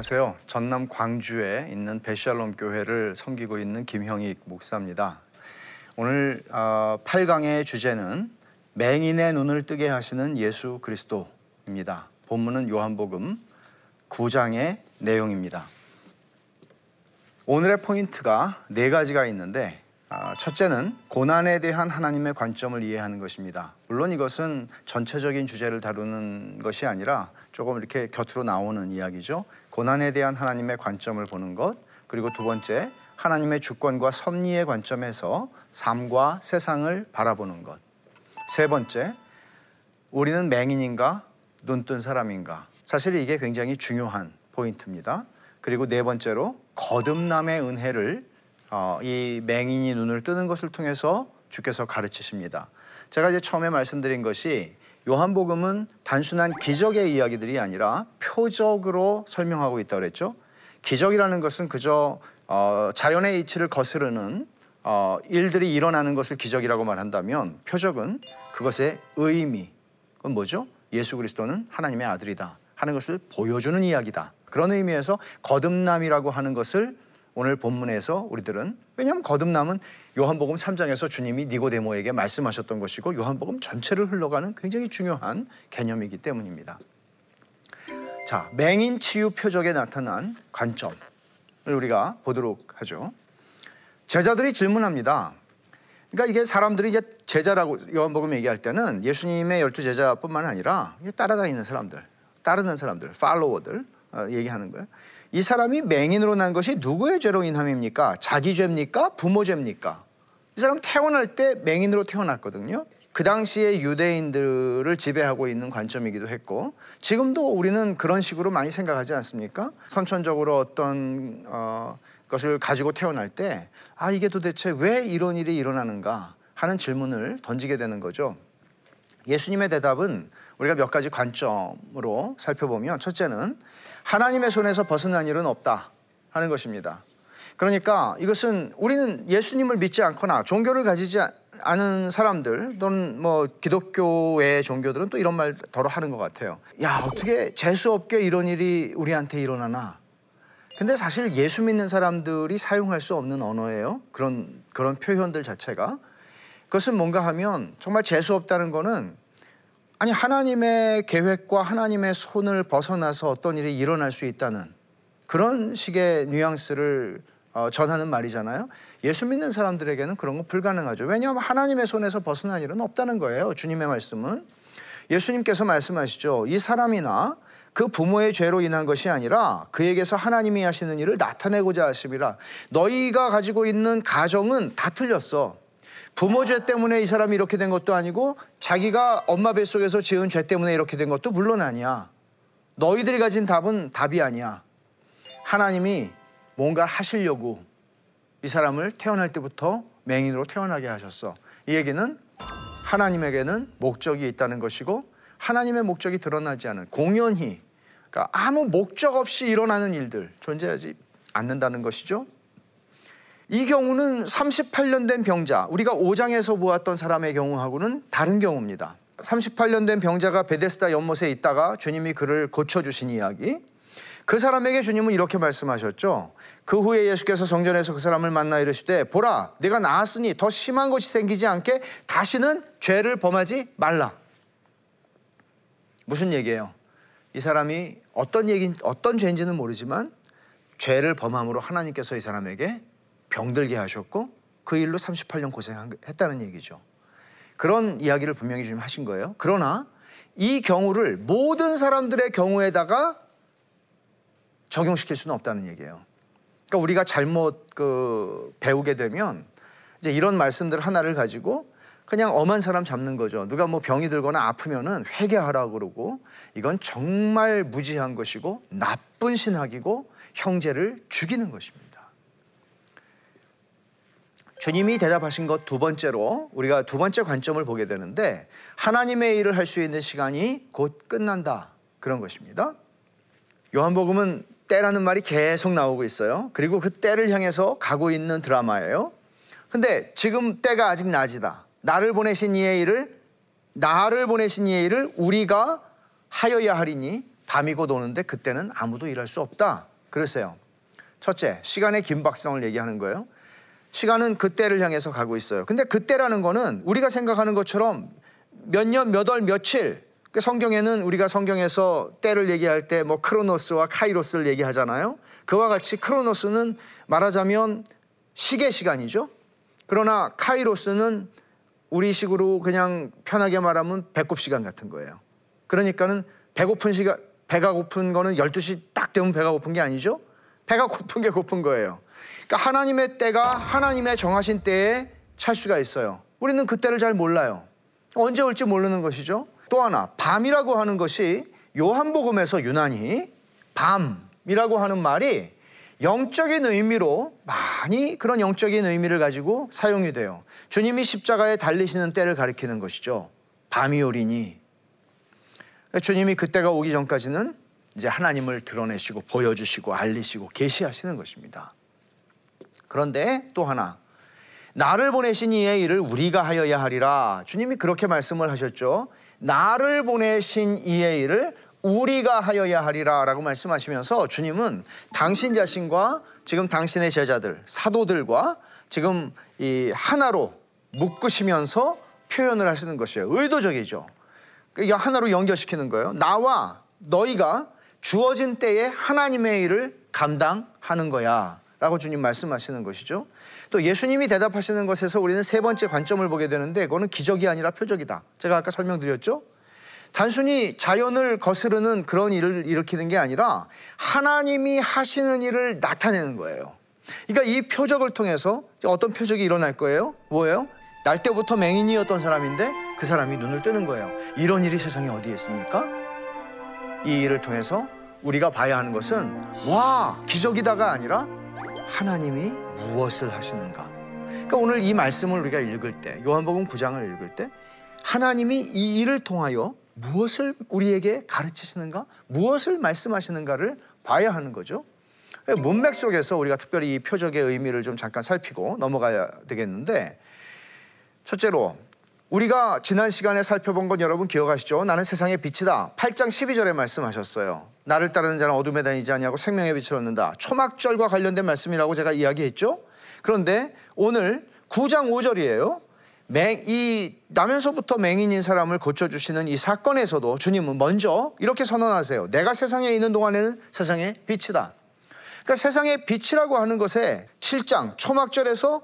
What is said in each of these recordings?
안녕하세요. 전남 광주에 있는 베샬롬 교회를 섬기고 있는 김형익 목사입니다. 오늘 8강의 어, 주제는 맹인의 눈을 뜨게 하시는 예수 그리스도입니다. 본문은 요한복음 9장의 내용입니다. 오늘의 포인트가 네 가지가 있는데 아, 첫째는 고난에 대한 하나님의 관점을 이해하는 것입니다. 물론 이것은 전체적인 주제를 다루는 것이 아니라 조금 이렇게 곁으로 나오는 이야기죠. 고난에 대한 하나님의 관점을 보는 것. 그리고 두 번째, 하나님의 주권과 섭리의 관점에서 삶과 세상을 바라보는 것. 세 번째, 우리는 맹인인가 눈뜬 사람인가. 사실 이게 굉장히 중요한 포인트입니다. 그리고 네 번째로 거듭남의 은혜를 어, 이 맹인이 눈을 뜨는 것을 통해서 주께서 가르치십니다. 제가 이제 처음에 말씀드린 것이 요한복음은 단순한 기적의 이야기들이 아니라 표적으로 설명하고 있다고 그랬죠. 기적이라는 것은 그저 어, 자연의 이치를 거스르는 어, 일들이 일어나는 것을 기적이라고 말한다면 표적은 그것의 의미. 그건 뭐죠? 예수 그리스도는 하나님의 아들이다 하는 것을 보여주는 이야기다. 그런 의미에서 거듭남이라고 하는 것을 오늘 본문에서 우리들은 왜냐하면 거듭남은 요한복음 3장에서 주님이 니고데모에게 말씀하셨던 것이고 요한복음 전체를 흘러가는 굉장히 중요한 개념이기 때문입니다. 자, 맹인 치유 표적에 나타난 관점을 우리가 보도록 하죠. 제자들이 질문합니다. 그러니까 이게 사람들이 이제 제자라고 요한복음 얘기할 때는 예수님의 열두 제자뿐만 아니라 따라다니는 사람들, 따르는 사람들, 팔로워들 어, 얘기하는 거예요. 이 사람이 맹인으로 난 것이 누구의 죄로 인함입니까? 자기 죄입니까? 부모 죄입니까? 이 사람 태어날 때 맹인으로 태어났거든요. 그 당시에 유대인들을 지배하고 있는 관점이기도 했고 지금도 우리는 그런 식으로 많이 생각하지 않습니까? 선천적으로 어떤 어, 것을 가지고 태어날 때 아 이게 도대체 왜 이런 일이 일어나는가 하는 질문을 던지게 되는 거죠. 예수님의 대답은 우리가 몇 가지 관점으로 살펴보면 첫째는 하나님의 손에서 벗어난 일은 없다 하는 것입니다. 그러니까 이것은 우리는 예수님을 믿지 않거나 종교를 가지지 않은 사람들 또는 뭐 기독교의 종교들은 또 이런 말 더러 하는 것 같아요. 야 어떻게 재수 없게 이런 일이 우리한테 일어나나? 근데 사실 예수 믿는 사람들이 사용할 수 없는 언어예요. 그런 그런 표현들 자체가 그것은 뭔가 하면 정말 재수 없다는 거는 아니 하나님의 계획과 하나님의 손을 벗어나서 어떤 일이 일어날 수 있다는 그런 식의 뉘앙스를 어, 전하는 말이잖아요. 예수 믿는 사람들에게는 그런 거 불가능하죠. 왜냐하면 하나님의 손에서 벗어난 일은 없다는 거예요. 주님의 말씀은 예수님께서 말씀하시죠. 이 사람이나 그 부모의 죄로 인한 것이 아니라 그에게서 하나님이 하시는 일을 나타내고자 하심이라. 너희가 가지고 있는 가정은 다 틀렸어. 부모 죄 때문에 이 사람이 이렇게 된 것도 아니고 자기가 엄마 뱃속에서 지은 죄 때문에 이렇게 된 것도 물론 아니야. 너희들이 가진 답은 답이 아니야. 하나님이 뭔가 하시려고 이 사람을 태어날 때부터 맹인으로 태어나게 하셨어. 이 얘기는 하나님에게는 목적이 있다는 것이고 하나님의 목적이 드러나지 않은 공연히 그러니까 아무 목적 없이 일어나는 일들 존재하지 않는다는 것이죠. 이 경우는 38년 된 병자, 우리가 5장에서 보았던 사람의 경우하고는 다른 경우입니다. 38년 된 병자가 베데스다 연못에 있다가 주님이 그를 고쳐주신 이야기. 그 사람에게 주님은 이렇게 말씀하셨죠. 그 후에 예수께서 성전에서 그 사람을 만나 이르시되 보라 내가 나았으니 더 심한 것이 생기지 않게 다시는 죄를 범하지 말라. 무슨 얘기예요? 이 사람이 어떤 얘기 어떤 죄인지는 모르지만 죄를 범함으로 하나님께서 이 사람에게 병들게 하셨고 그 일로 38년 고생했다는 얘기죠. 그런 이야기를 분명히 좀 하신 거예요. 그러나 이 경우를 모든 사람들의 경우에다가 적용시킬 수는 없다는 얘기예요. 그러니까 우리가 잘못 그 배우게 되면 이제 이런 말씀들 하나를 가지고 그냥 엄한 사람 잡는 거죠. 누가 뭐 병이 들거나 아프면은 회개하라고 그러고 이건 정말 무지한 것이고 나쁜 신학이고 형제를 죽이는 것입니다. 주님이 대답하신 것 두 번째로 우리가 두 번째 관점을 보게 되는데 하나님의 일을 할 수 있는 시간이 곧 끝난다. 그런 것입니다. 요한복음은 때라는 말이 계속 나오고 있어요. 그리고 그 때를 향해서 가고 있는 드라마예요. 근데 지금 때가 아직 낮이다. 나를 보내신 이의 일을 나를 보내신 이의 일을 우리가 하여야 하리니 밤이고 노는데 그때는 아무도 일할 수 없다. 그랬어요. 첫째, 시간의 긴박성을 얘기하는 거예요. 시간은 그때를 향해서 가고 있어요. 근데 그때라는 거는 우리가 생각하는 것처럼 몇 년, 몇 월, 며칠 그 성경에는 우리가 성경에서 때를 얘기할 때 뭐 크로노스와 카이로스를 얘기하잖아요. 그와 같이 크로노스는 말하자면 시계 시간이죠. 그러나 카이로스는 우리 식으로 그냥 편하게 말하면 배꼽 시간 같은 거예요. 그러니까는 배고픈 시간 배가 고픈 거는 12시 딱 되면 배가 고픈 게 아니죠. 배가 고픈 게 고픈 거예요. 그러니까 하나님의 때가 하나님의 정하신 때에 찰 수가 있어요. 우리는 그때를 잘 몰라요. 언제 올지 모르는 것이죠. 또 하나 밤이라고 하는 것이 요한복음에서 유난히 밤이라고 하는 말이 영적인 의미로 많이 그런 영적인 의미를 가지고 사용이 돼요. 주님이 십자가에 달리시는 때를 가리키는 것이죠. 밤이 오리니 주님이 그때가 오기 전까지는 이제 하나님을 드러내시고 보여주시고 알리시고 계시하시는 것입니다. 그런데 또 하나 나를 보내신 이의 일을 우리가 하여야 하리라. 주님이 그렇게 말씀을 하셨죠. 나를 보내신 이의 일을 우리가 하여야 하리라 라고 말씀하시면서 주님은 당신 자신과 지금 당신의 제자들 사도들과 지금 이 하나로 묶으시면서 표현을 하시는 것이에요. 의도적이죠. 이게 하나로 연결시키는 거예요. 나와 너희가 주어진 때에 하나님의 일을 감당하는 거야. 라고 주님 말씀하시는 것이죠. 또 예수님이 대답하시는 것에서 우리는 세 번째 관점을 보게 되는데 그거는 기적이 아니라 표적이다. 제가 아까 설명드렸죠. 단순히 자연을 거스르는 그런 일을 일으키는 게 아니라 하나님이 하시는 일을 나타내는 거예요. 그러니까 이 표적을 통해서 어떤 표적이 일어날 거예요? 뭐예요? 날 때부터 맹인이었던 사람인데 그 사람이 눈을 뜨는 거예요. 이런 일이 세상에 어디에 있습니까? 이 일을 통해서 우리가 봐야 하는 것은 와 기적이다가 아니라 하나님이 무엇을 하시는가. 그러니까 오늘 이 말씀을 우리가 읽을 때 요한복음 9장을 읽을 때 하나님이 이 일을 통하여 무엇을 우리에게 가르치시는가, 무엇을 말씀하시는가를 봐야 하는 거죠. 문맥 속에서 우리가 특별히 이 표적의 의미를 좀 잠깐 살피고 넘어가야 되겠는데 첫째로 우리가 지난 시간에 살펴본 건 여러분 기억하시죠? 나는 세상의 빛이다. 8장 12절에 말씀하셨어요. 나를 따르는 자는 어둠에 다니지 아니하고 생명의 빛을 얻는다. 초막절과 관련된 말씀이라고 제가 이야기했죠. 그런데 오늘 9장 5절이에요. 맹, 이 나면서부터 맹인인 사람을 고쳐주시는 이 사건에서도 주님은 먼저 이렇게 선언하세요. 내가 세상에 있는 동안에는 세상의 빛이다. 그러니까 세상의 빛이라고 하는 것에 7장 초막절에서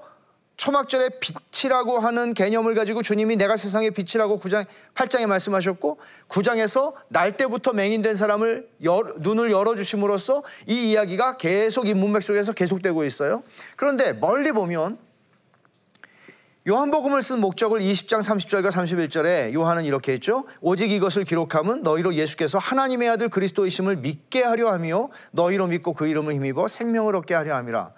초막절의 빛이라고 하는 개념을 가지고 주님이 내가 세상의 빛이라고 9장, 8장에 말씀하셨고 9장에서 날 때부터 맹인된 사람을 열, 눈을 열어 주심으로써 이 이야기가 계속 이 문맥 속에서 계속되고 있어요. 그런데 멀리 보면 요한복음을 쓴 목적을 20장 30절과 31절에 요한은 이렇게 했죠. 오직 이것을 기록함은 너희로 예수께서 하나님의 아들 그리스도이심을 믿게 하려 하며 너희로 믿고 그 이름을 힘입어 생명을 얻게 하려 함이라.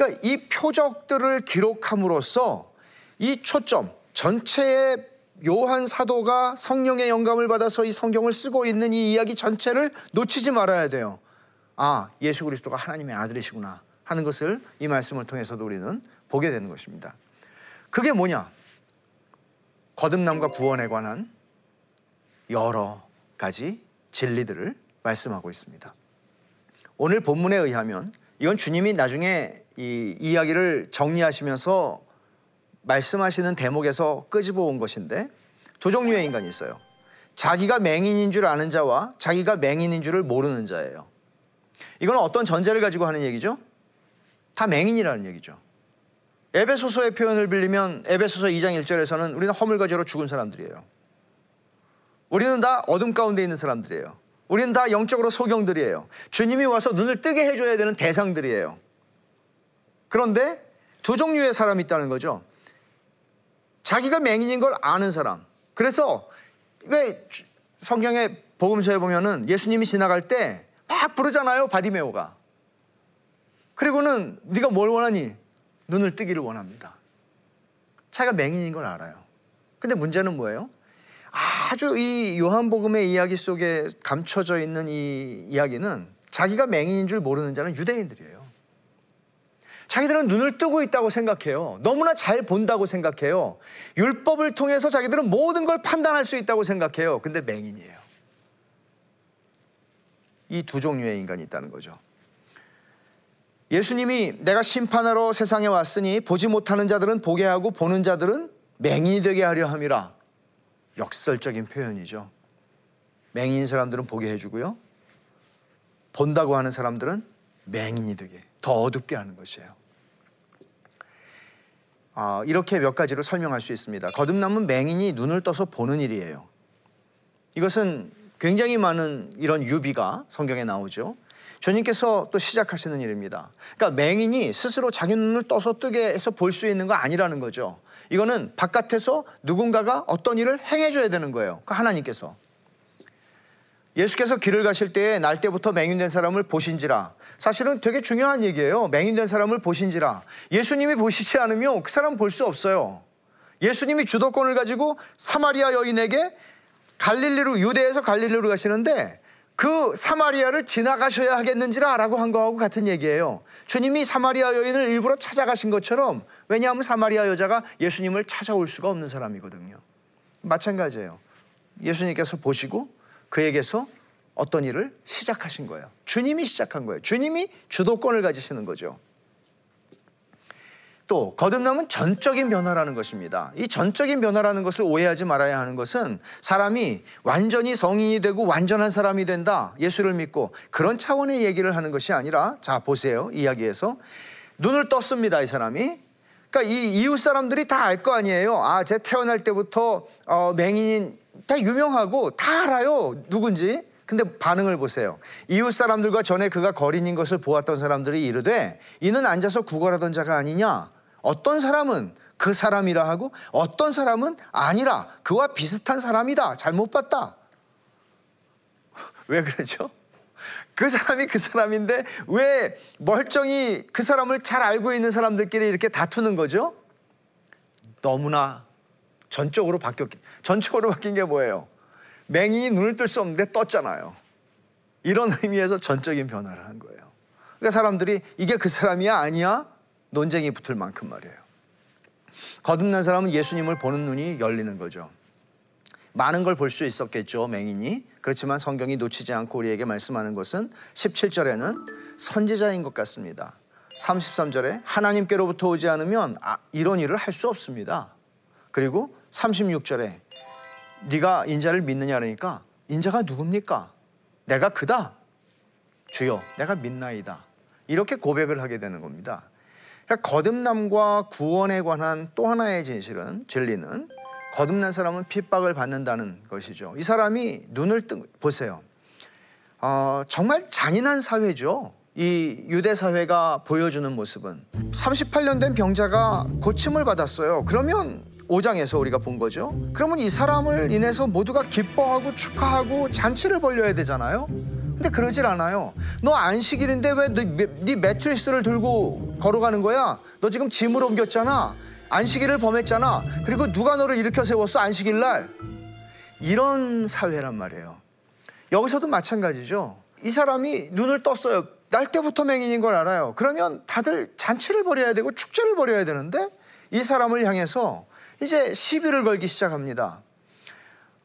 그러니까 이 표적들을 기록함으로써 이 초점 전체의 요한 사도가 성령의 영감을 받아서 이 성경을 쓰고 있는 이 이야기 전체를 놓치지 말아야 돼요. 아, 예수 그리스도가 하나님의 아들이시구나 하는 것을 이 말씀을 통해서도 우리는 보게 되는 것입니다. 그게 뭐냐? 거듭남과 구원에 관한 여러 가지 진리들을 말씀하고 있습니다. 오늘 본문에 의하면 이건 주님이 나중에 이 이야기를 정리하시면서 말씀하시는 대목에서 끄집어 온 것인데 두 종류의 인간이 있어요. 자기가 맹인인 줄 아는 자와 자기가 맹인인 줄을 모르는 자예요. 이건 어떤 전제를 가지고 하는 얘기죠? 다 맹인이라는 얘기죠. 에베소서의 표현을 빌리면 에베소서 2장 1절에서는 우리는 허물과죄로 죽은 사람들이에요. 우리는 다 어둠 가운데 있는 사람들이에요. 우리는 다 영적으로 소경들이에요. 주님이 와서 눈을 뜨게 해줘야 되는 대상들이에요. 그런데 두 종류의 사람이 있다는 거죠. 자기가 맹인인 걸 아는 사람. 그래서 왜 성경의 복음서에 보면은 예수님이 지나갈 때 막 부르잖아요. 바디메오가. 그리고는 네가 뭘 원하니? 눈을 뜨기를 원합니다. 자기가 맹인인 걸 알아요. 근데 문제는 뭐예요? 아주 이 요한복음의 이야기 속에 감춰져 있는 이 이야기는 자기가 맹인인 줄 모르는 자는 유대인들이에요. 자기들은 눈을 뜨고 있다고 생각해요. 너무나 잘 본다고 생각해요. 율법을 통해서 자기들은 모든 걸 판단할 수 있다고 생각해요. 근데 맹인이에요. 이 두 종류의 인간이 있다는 거죠. 예수님이 내가 심판하러 세상에 왔으니 보지 못하는 자들은 보게 하고 보는 자들은 맹인이 되게 하려 함이라. 역설적인 표현이죠. 맹인 사람들은 보게 해주고요. 본다고 하는 사람들은 맹인이 되게 더 어둡게 하는 것이에요. 아, 이렇게 몇 가지로 설명할 수 있습니다. 거듭남은 맹인이 눈을 떠서 보는 일이에요. 이것은 굉장히 많은 이런 유비가 성경에 나오죠. 주님께서 또 시작하시는 일입니다. 그러니까 맹인이 스스로 자기 눈을 떠서 뜨게 해서 볼 수 있는 거 아니라는 거죠. 이거는 바깥에서 누군가가 어떤 일을 행해줘야 되는 거예요. 그 하나님께서. 예수께서 길을 가실 때에 날 때부터 맹인된 사람을 보신지라. 사실은 되게 중요한 얘기예요. 맹인된 사람을 보신지라. 예수님이 보시지 않으면 그 사람 볼 수 없어요. 예수님이 주도권을 가지고 사마리아 여인에게 갈릴리로 유대에서 갈릴리로 가시는데 그 사마리아를 지나가셔야 하겠는지라 라고 한 거하고 같은 얘기예요. 주님이 사마리아 여인을 일부러 찾아가신 것처럼 왜냐하면 사마리아 여자가 예수님을 찾아올 수가 없는 사람이거든요. 마찬가지예요. 예수님께서 보시고 그에게서 어떤 일을 시작하신 거예요. 주님이 시작한 거예요. 주님이 주도권을 가지시는 거죠. 또 거듭남은 전적인 변화라는 것입니다. 이 전적인 변화라는 것을 오해하지 말아야 하는 것은 사람이 완전히 성인이 되고 완전한 사람이 된다. 예수를 믿고 그런 차원의 얘기를 하는 것이 아니라 자 보세요. 이야기에서 눈을 떴습니다. 이 사람이. 그러니까 이 이웃 사람들이 다 알 거 아니에요. 아, 제 태어날 때부터 어, 맹인인 다 유명하고 다 알아요. 누군지. 근데 반응을 보세요. 이웃 사람들과 전에 그가 거린인 것을 보았던 사람들이 이르되 이는 앉아서 구걸하던 자가 아니냐. 어떤 사람은 그 사람이라 하고 어떤 사람은 아니라 그와 비슷한 사람이다. 잘못 봤다. 왜 그러죠? 그 사람이 그 사람인데 왜 멀쩡히 그 사람을 잘 알고 있는 사람들끼리 이렇게 다투는 거죠? 너무나 전적으로 바뀌었기 전적으로 바뀐 게 뭐예요? 맹인이 눈을 뜰 수 없는데 떴잖아요. 이런 의미에서 전적인 변화를 한 거예요. 그러니까 사람들이 이게 그 사람이야 아니야 논쟁이 붙을 만큼 말이에요. 거듭난 사람은 예수님을 보는 눈이 열리는 거죠. 많은 걸 볼 수 있었겠죠, 맹인이. 그렇지만 성경이 놓치지 않고 우리에게 말씀하는 것은 17절에는 선지자인 것 같습니다. 33절에 하나님께로부터 오지 않으면 아, 이런 일을 할 수 없습니다. 그리고 36절에 네가 인자를 믿느냐 그러니까 인자가 누굽니까? 내가 그다. 주여, 내가 믿나이다. 이렇게 고백을 하게 되는 겁니다. 그러니까 거듭남과 구원에 관한 또 하나의 진실은 진리는 거듭난 사람은 핍박을 받는다는 것이죠. 이 사람이 눈을 뜨 보세요. 어, 정말 잔인한 사회죠. 이 유대 사회가 보여주는 모습은 38년 된 병자가 고침을 받았어요. 그러면 5장에서 우리가 본 거죠. 그러면 이 사람을 인해서 모두가 기뻐하고 축하하고 잔치를 벌려야 되잖아요. 근데 그러질 않아요. 너 안식일인데 왜네 매트리스를 들고 걸어가는 거야? 너 지금 짐을 옮겼잖아. 안식일을 범했잖아. 그리고 누가 너를 일으켜 세웠어? 안식일 날. 이런 사회란 말이에요. 여기서도 마찬가지죠. 이 사람이 눈을 떴어요. 날 때부터 맹인인 걸 알아요. 그러면 다들 잔치를 벌여야 되고 축제를 벌여야 되는데 이 사람을 향해서 이제 시비를 걸기 시작합니다.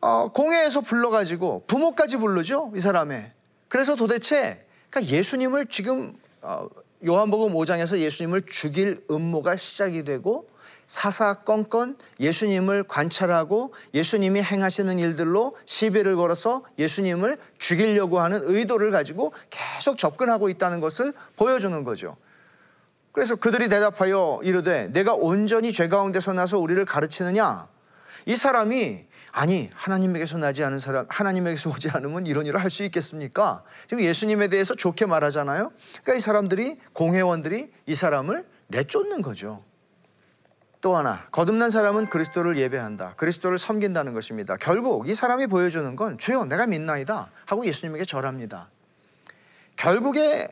어, 공회에서 불러가지고 부모까지 부르죠 이 사람의. 그래서 도대체 그러니까 예수님을 지금 어, 요한복음 5장에서 예수님을 죽일 음모가 시작이 되고 사사건건 예수님을 관찰하고 예수님이 행하시는 일들로 시비를 걸어서 예수님을 죽이려고 하는 의도를 가지고 계속 접근하고 있다는 것을 보여주는 거죠. 그래서 그들이 대답하여 이르되 내가 온전히 죄 가운데서 나서 우리를 가르치느냐? 이 사람이 아니 하나님에게서 나지 않은 사람 하나님에게서 오지 않으면 이런 일을 할 수 있겠습니까? 지금 예수님에 대해서 좋게 말하잖아요. 그러니까 이 사람들이 공회원들이 이 사람을 내쫓는 거죠. 또 하나 거듭난 사람은 그리스도를 예배한다. 그리스도를 섬긴다는 것입니다. 결국 이 사람이 보여주는 건 주여 내가 믿나이다 하고 예수님에게 절합니다. 결국에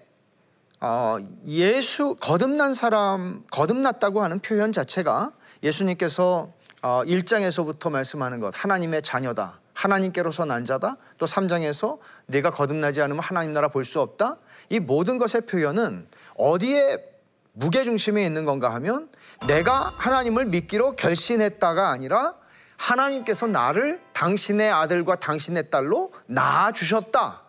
어, 예수 거듭난 사람 거듭났다고 하는 표현 자체가 예수님께서 어, 1장에서부터 말씀하는 것 하나님의 자녀다. 하나님께로서 난 자다. 또 3장에서 내가 거듭나지 않으면 하나님 나라 볼 수 없다. 이 모든 것의 표현은 어디에 무게 중심에 있는 건가 하면 내가 하나님을 믿기로 결심했다가 아니라 하나님께서 나를 당신의 아들과 당신의 딸로 낳아 주셨다.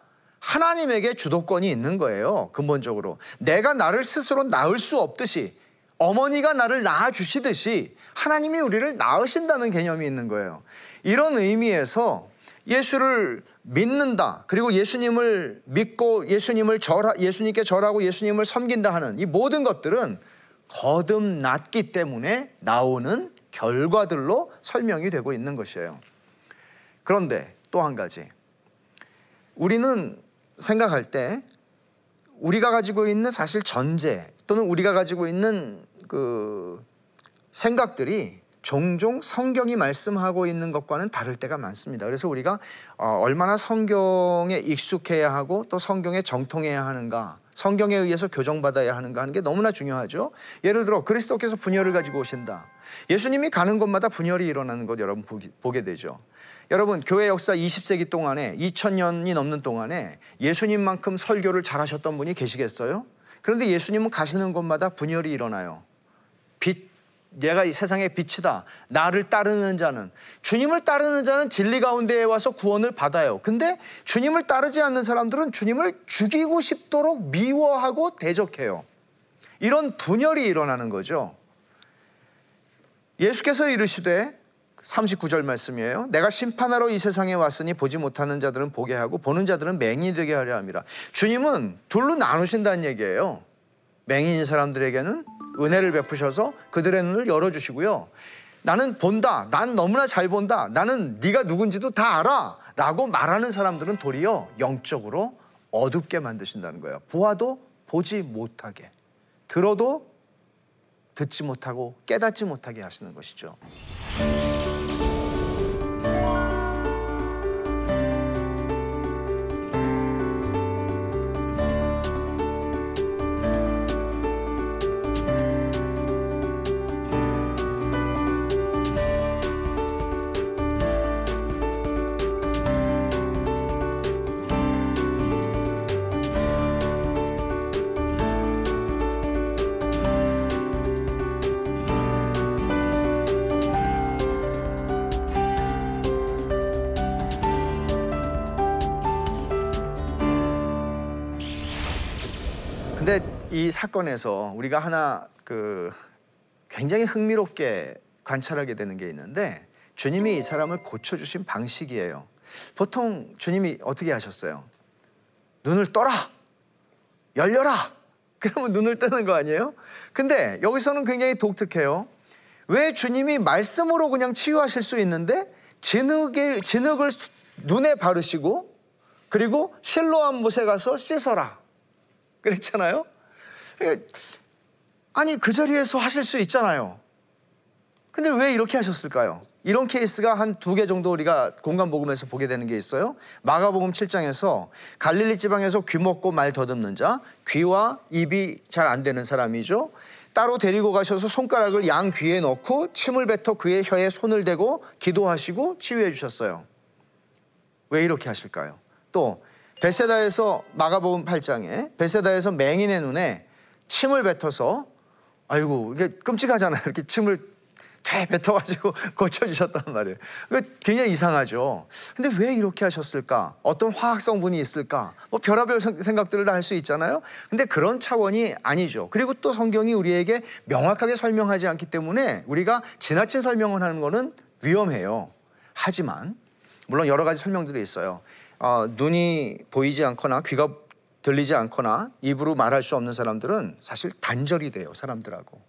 하나님에게 주도권이 있는 거예요. 근본적으로. 내가 나를 스스로 낳을 수 없듯이 어머니가 나를 낳아 주시듯이 하나님이 우리를 낳으신다는 개념이 있는 거예요. 이런 의미에서 예수를 믿는다. 그리고 예수님을 믿고 예수님을 절 예수님께 절하고 예수님을 섬긴다 하는 이 모든 것들은 거듭났기 때문에 나오는 결과들로 설명이 되고 있는 것이에요. 그런데 또 한 가지. 우리는 생각할 때 우리가 가지고 있는 사실 전제 또는 우리가 가지고 있는 그 생각들이 종종 성경이 말씀하고 있는 것과는 다를 때가 많습니다. 그래서 우리가 어, 얼마나 성경에 익숙해야 하고 또 성경에 정통해야 하는가, 성경에 의해서 교정받아야 하는가 하는 게 너무나 중요하죠. 예를 들어 그리스도께서 분열을 가지고 오신다. 예수님이 가는 곳마다 분열이 일어나는 것 여러분 보게 되죠. 여러분 교회 역사 20세기 동안에 2000년이 넘는 동안에 예수님만큼 설교를 잘하셨던 분이 계시겠어요? 그런데 예수님은 가시는 곳마다 분열이 일어나요. 빛 내가 이 세상의 빛이다. 나를 따르는 자는 주님을 따르는 자는 진리 가운데에 와서 구원을 받아요. 근데 주님을 따르지 않는 사람들은 주님을 죽이고 싶도록 미워하고 대적해요. 이런 분열이 일어나는 거죠. 예수께서 이르시되 39절 말씀이에요. 내가 심판하러 이 세상에 왔으니 보지 못하는 자들은 보게 하고 보는 자들은 맹인이 되게 하려 함이라. 주님은 둘로 나누신다는 얘기예요. 맹인인 사람들에게는 은혜를 베푸셔서 그들의 눈을 열어 주시고요. 나는 본다. 난 너무나 잘 본다. 나는 네가 누군지도 다 알아. 라고 말하는 사람들은 도리어 영적으로 어둡게 만드신다는 거예요. 보아도 보지 못하게. 들어도 듣지 못하고 깨닫지 못하게 하시는 것이죠. 이 사건에서 우리가 하나 그 굉장히 흥미롭게 관찰하게 되는 게 있는데 주님이 이 사람을 고쳐주신 방식이에요. 보통 주님이 어떻게 하셨어요? 눈을 떠라! 열려라! 그러면 눈을 뜨는 거 아니에요? 근데 여기서는 굉장히 독특해요. 왜 주님이 말씀으로 그냥 치유하실 수 있는데 진흙을, 진흙을 눈에 바르시고 그리고 실로암 못에 가서 씻어라. 그랬잖아요. 아니 그 자리에서 하실 수 있잖아요. 근데 왜 이렇게 하셨을까요? 이런 케이스가 한 두 개 정도 우리가 공간 복음에서 보게 되는 게 있어요. 마가복음 7장에서 갈릴리 지방에서 귀 먹고 말 더듬는 자, 귀와 입이 잘 안 되는 사람이죠. 따로 데리고 가셔서 손가락을 양 귀에 넣고 침을 뱉어 그의 혀에 손을 대고 기도하시고 치유해 주셨어요. 왜 이렇게 하실까요? 또 베세다에서 마가복음 8장에 베세다에서 맹인의 눈에 침을 뱉어서 아이고 이게 끔찍하잖아요. 이렇게 침을 되 뱉어가지고 고쳐주셨단 말이에요. 굉장히 이상하죠. 근데 왜 이렇게 하셨을까? 어떤 화학 성분이 있을까? 뭐 별의별 생각들을 다 할 수 있잖아요. 근데 그런 차원이 아니죠. 그리고 또 성경이 우리에게 명확하게 설명하지 않기 때문에 우리가 지나친 설명을 하는 것은 위험해요. 하지만 물론 여러 가지 설명들이 있어요. 어, 눈이 보이지 않거나 귀가 들리지 않거나 입으로 말할 수 없는 사람들은 사실 단절이 돼요 사람들하고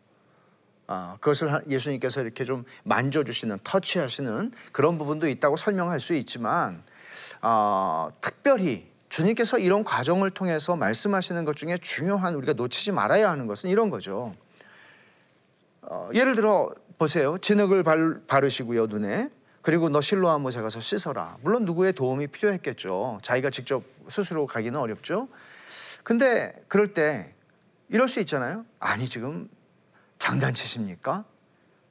아, 그것을 예수님께서 이렇게 좀 만져주시는 터치하시는 그런 부분도 있다고 설명할 수 있지만 어, 특별히 주님께서 이런 과정을 통해서 말씀하시는 것 중에 중요한 우리가 놓치지 말아야 하는 것은 이런 거죠. 어, 예를 들어 보세요. 진흙을 발, 바르시고요 눈에 그리고 너 실로암 모세 가서 씻어라. 물론 누구의 도움이 필요했겠죠. 자기가 직접 스스로 가기는 어렵죠. 근데 그럴 때 이럴 수 있잖아요. 아니 지금 장난치십니까?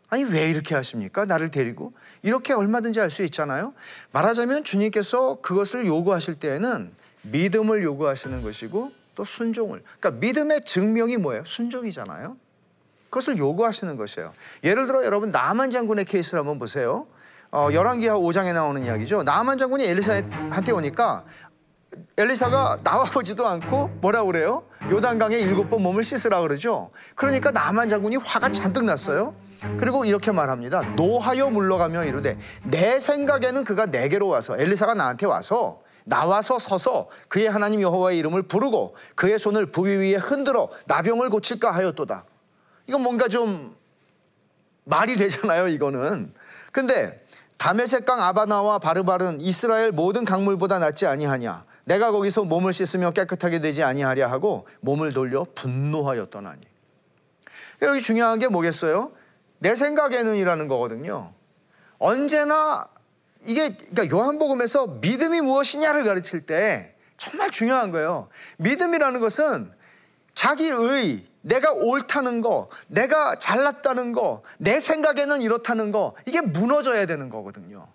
아니 왜 이렇게 하십니까? 나를 데리고 이렇게 얼마든지 할 수 있잖아요. 말하자면 주님께서 그것을 요구하실 때에는 믿음을 요구하시는 것이고 또 순종을. 그러니까 믿음의 증명이 뭐예요? 순종이잖아요. 그것을 요구하시는 것이에요. 예를 들어 여러분 나만 장군의 케이스를 한번 보세요. 어, 열왕기하 5장에 나오는 이야기죠. 나만 장군이 엘리사한테 오니까 엘리사가 나와보지도 않고 뭐라 그래요? 요단강에 일곱 번 몸을 씻으라 그러죠. 그러니까 나만 장군이 화가 잔뜩 났어요. 그리고 이렇게 말합니다. 노하여 물러가며 이르되 내 생각에는 그가 내게로 와서 엘리사가 나한테 와서 나와서 서서 그의 하나님 여호와의 이름을 부르고 그의 손을 부위 위에 흔들어 나병을 고칠까 하였도다. 이건 뭔가 좀 말이 되잖아요, 이거는. 근데 다메섹 강 아바나와 바르바른 이스라엘 모든 강물보다 낫지 아니하냐. 내가 거기서 몸을 씻으며 깨끗하게 되지 아니하랴 하고 몸을 돌려 분노하였더나니. 여기 중요한 게 뭐겠어요? 내 생각에는이라는 거거든요. 언제나 이게 그러니까 요한복음에서 믿음이 무엇이냐를 가르칠 때 정말 중요한 거예요. 믿음이라는 것은 자기의 내가 옳다는 거, 내가 잘났다는 거, 내 생각에는 이렇다는 거, 이게 무너져야 되는 거거든요.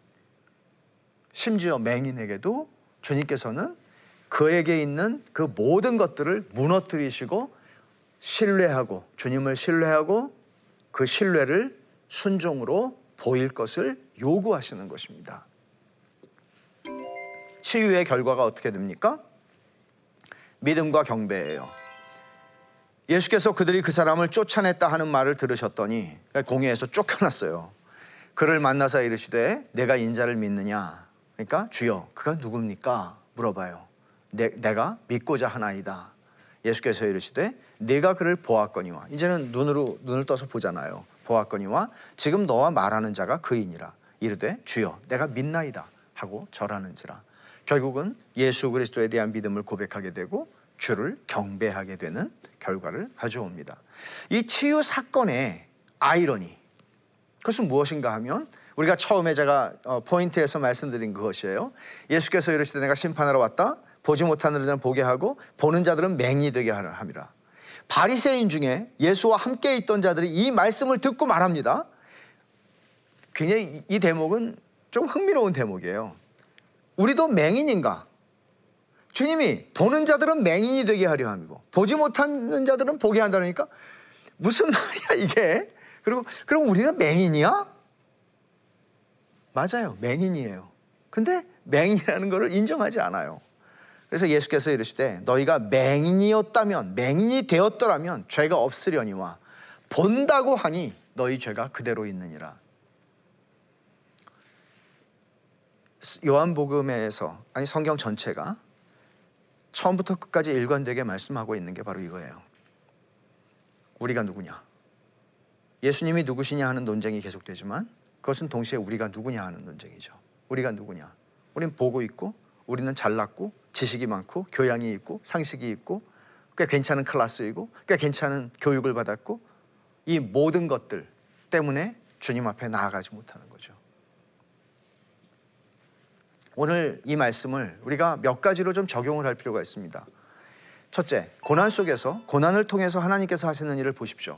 심지어 맹인에게도 주님께서는 그에게 있는 그 모든 것들을 무너뜨리시고 신뢰하고 주님을 신뢰하고 그 신뢰를 순종으로 보일 것을 요구하시는 것입니다. 치유의 결과가 어떻게 됩니까? 믿음과 경배예요. 예수께서 그들이 그 사람을 쫓아냈다 하는 말을 들으셨더니 공회에서 쫓겨났어요. 그를 만나서 이르시되 내가 인자를 믿느냐? 그러니까 주여 그가 누굽니까? 물어봐요. 내, 내가 믿고자 하나이다. 예수께서 이르시되 내가 그를 보았거니와 이제는 눈으로 눈을 떠서 보잖아요. 보았거니와 지금 너와 말하는 자가 그이니라. 이르되 주여 내가 믿나이다 하고 절하는지라. 결국은 예수 그리스도에 대한 믿음을 고백하게 되고 주를 경배하게 되는 결과를 가져옵니다. 이 치유 사건의 아이러니 그것은 무엇인가 하면 우리가 처음에 제가 어, 포인트에서 말씀드린 그것이에요. 예수께서 이르시되 내가 심판하러 왔다. 보지 못하는 자는 보게 하고 보는 자들은 맹이 되게 함이라. 바리새인 중에 예수와 함께 있던 자들이 이 말씀을 듣고 말합니다. 굉장히 이 대목은 좀 흥미로운 대목이에요. 우리도 맹인인가? 주님이 보는 자들은 맹인이 되게 하려 함이고 보지 못하는 자들은 보게 한다니까 무슨 말이야 이게? 그리고 그럼 우리가 맹인이야? 맞아요. 맹인이에요. 근데 맹인이라는 것을 인정하지 않아요. 그래서 예수께서 이르시되 너희가 맹인이었다면 맹인이 되었더라면 죄가 없으려니와 본다고 하니 너희 죄가 그대로 있느니라. 요한복음에서 아니 성경 전체가 처음부터 끝까지 일관되게 말씀하고 있는 게 바로 이거예요. 우리가 누구냐? 예수님이 누구시냐 하는 논쟁이 계속되지만 그것은 동시에 우리가 누구냐 하는 논쟁이죠. 우리가 누구냐? 우리는 보고 있고 우리는 잘났고 지식이 많고 교양이 있고 상식이 있고 꽤 괜찮은 클래스이고 꽤 괜찮은 교육을 받았고 이 모든 것들 때문에 주님 앞에 나아가지 못하는 거죠. 오늘 이 말씀을 우리가 몇 가지로 좀 적용을 할 필요가 있습니다. 첫째, 고난 속에서 고난을 통해서 하나님께서 하시는 일을 보십시오.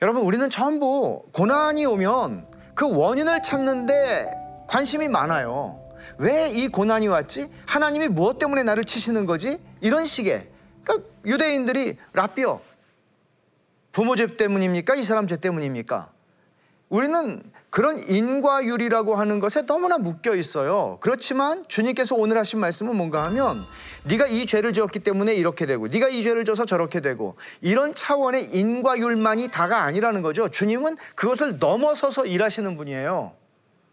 여러분, 우리는 전부 고난이 오면 그 원인을 찾는데 관심이 많아요. 왜 이 고난이 왔지? 하나님이 무엇 때문에 나를 치시는 거지? 이런 식의. 그러니까 유대인들이 라비어 부모 죄 때문입니까? 이 사람 죄 때문입니까? 우리는 그런 인과율이라고 하는 것에 너무나 묶여 있어요. 그렇지만 주님께서 오늘 하신 말씀은 뭔가 하면 네가 이 죄를 지었기 때문에 이렇게 되고 네가 이 죄를 져서 저렇게 되고 이런 차원의 인과율만이 다가 아니라는 거죠. 주님은 그것을 넘어서서 일하시는 분이에요.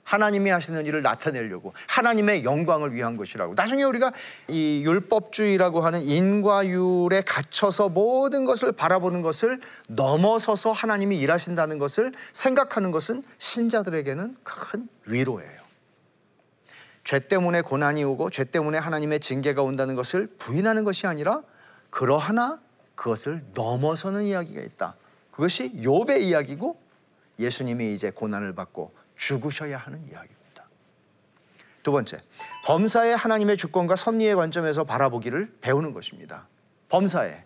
하나님이 하시는 일을 나타내려고 하나님의 영광을 위한 것이라고 나중에 우리가 이 율법주의라고 하는 인과율에 갇혀서 모든 것을 바라보는 것을 넘어서서 하나님이 일하신다는 것을 생각하는 것은 신자들에게는 큰 위로예요. 죄 때문에 고난이 오고 죄 때문에 하나님의 징계가 온다는 것을 부인하는 것이 아니라 그러하나 그것을 넘어서는 이야기가 있다. 그것이 욥의 이야기고 예수님이 이제 고난을 받고 죽으셔야 하는 이야기입니다. 두 번째, 범사의 하나님의 주권과 섭리의 관점에서 바라보기를 배우는 것입니다. 범사에.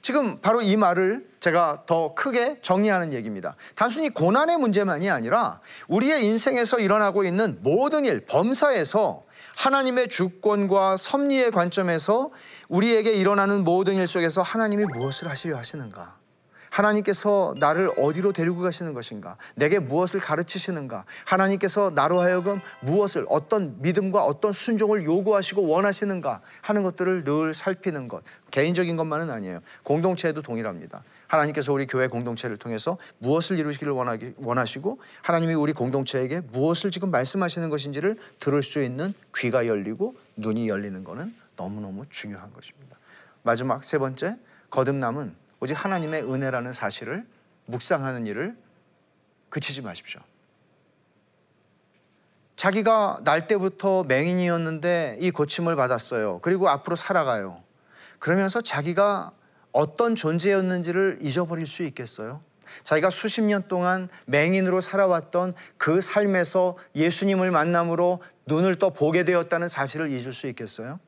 지금 바로 이 말을 제가 더 크게 정리하는 얘기입니다. 단순히 고난의 문제만이 아니라 우리의 인생에서 일어나고 있는 모든 일, 범사에서 하나님의 주권과 섭리의 관점에서 우리에게 일어나는 모든 일 속에서 하나님이 무엇을 하시려 하시는가? 하나님께서 나를 어디로 데리고 가시는 것인가? 내게 무엇을 가르치시는가? 하나님께서 나로 하여금 무엇을 어떤 믿음과 어떤 순종을 요구하시고 원하시는가 하는 것들을 늘 살피는 것. 개인적인 것만은 아니에요. 공동체에도 동일합니다. 하나님께서 우리 교회 공동체를 통해서 무엇을 이루시기를 원하기, 원하시고 하나님이 우리 공동체에게 무엇을 지금 말씀하시는 것인지를 들을 수 있는 귀가 열리고 눈이 열리는 것은 너무너무 중요한 것입니다. 마지막 세 번째 거듭남은 오직 하나님의 은혜라는 사실을 묵상하는 일을 그치지 마십시오. 자기가 날 때부터 맹인이었는데 이 고침을 받았어요. 그리고 앞으로 살아가요. 그러면서 자기가 어떤 존재였는지를 잊어버릴 수 있겠어요? 자기가 수십 년 동안 맹인으로 살아왔던 그 삶에서 예수님을 만남으로 눈을 떠 보게 되었다는 사실을 잊을 수 있겠어요?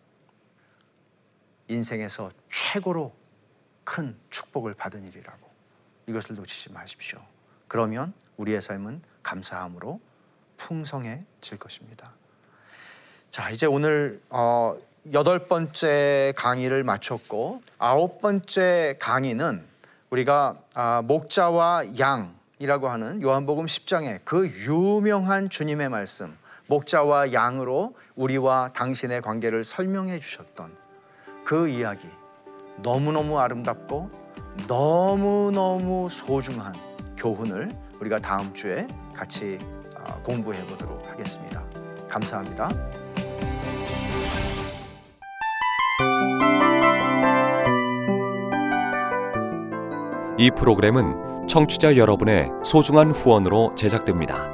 인생에서 최고로 큰 축복을 받은 일이라고 이것을 놓치지 마십시오. 그러면 우리의 삶은 감사함으로 풍성해질 것입니다. 자, 이제 오늘 어, 여덟 번째 강의를 마쳤고 아홉 번째 강의는 우리가 아, 목자와 양이라고 하는 요한복음 10장의 그 유명한 주님의 말씀 목자와 양으로 우리와 당신의 관계를 설명해 주셨던 그 이야기 너무너무 아름답고 너무너무 소중한 교훈을 우리가 다음 주에 같이 아, 공부해 보도록 하겠습니다. 감사합니다. 이 프로그램은 청취자 여러분의 소중한 후원으로 제작됩니다.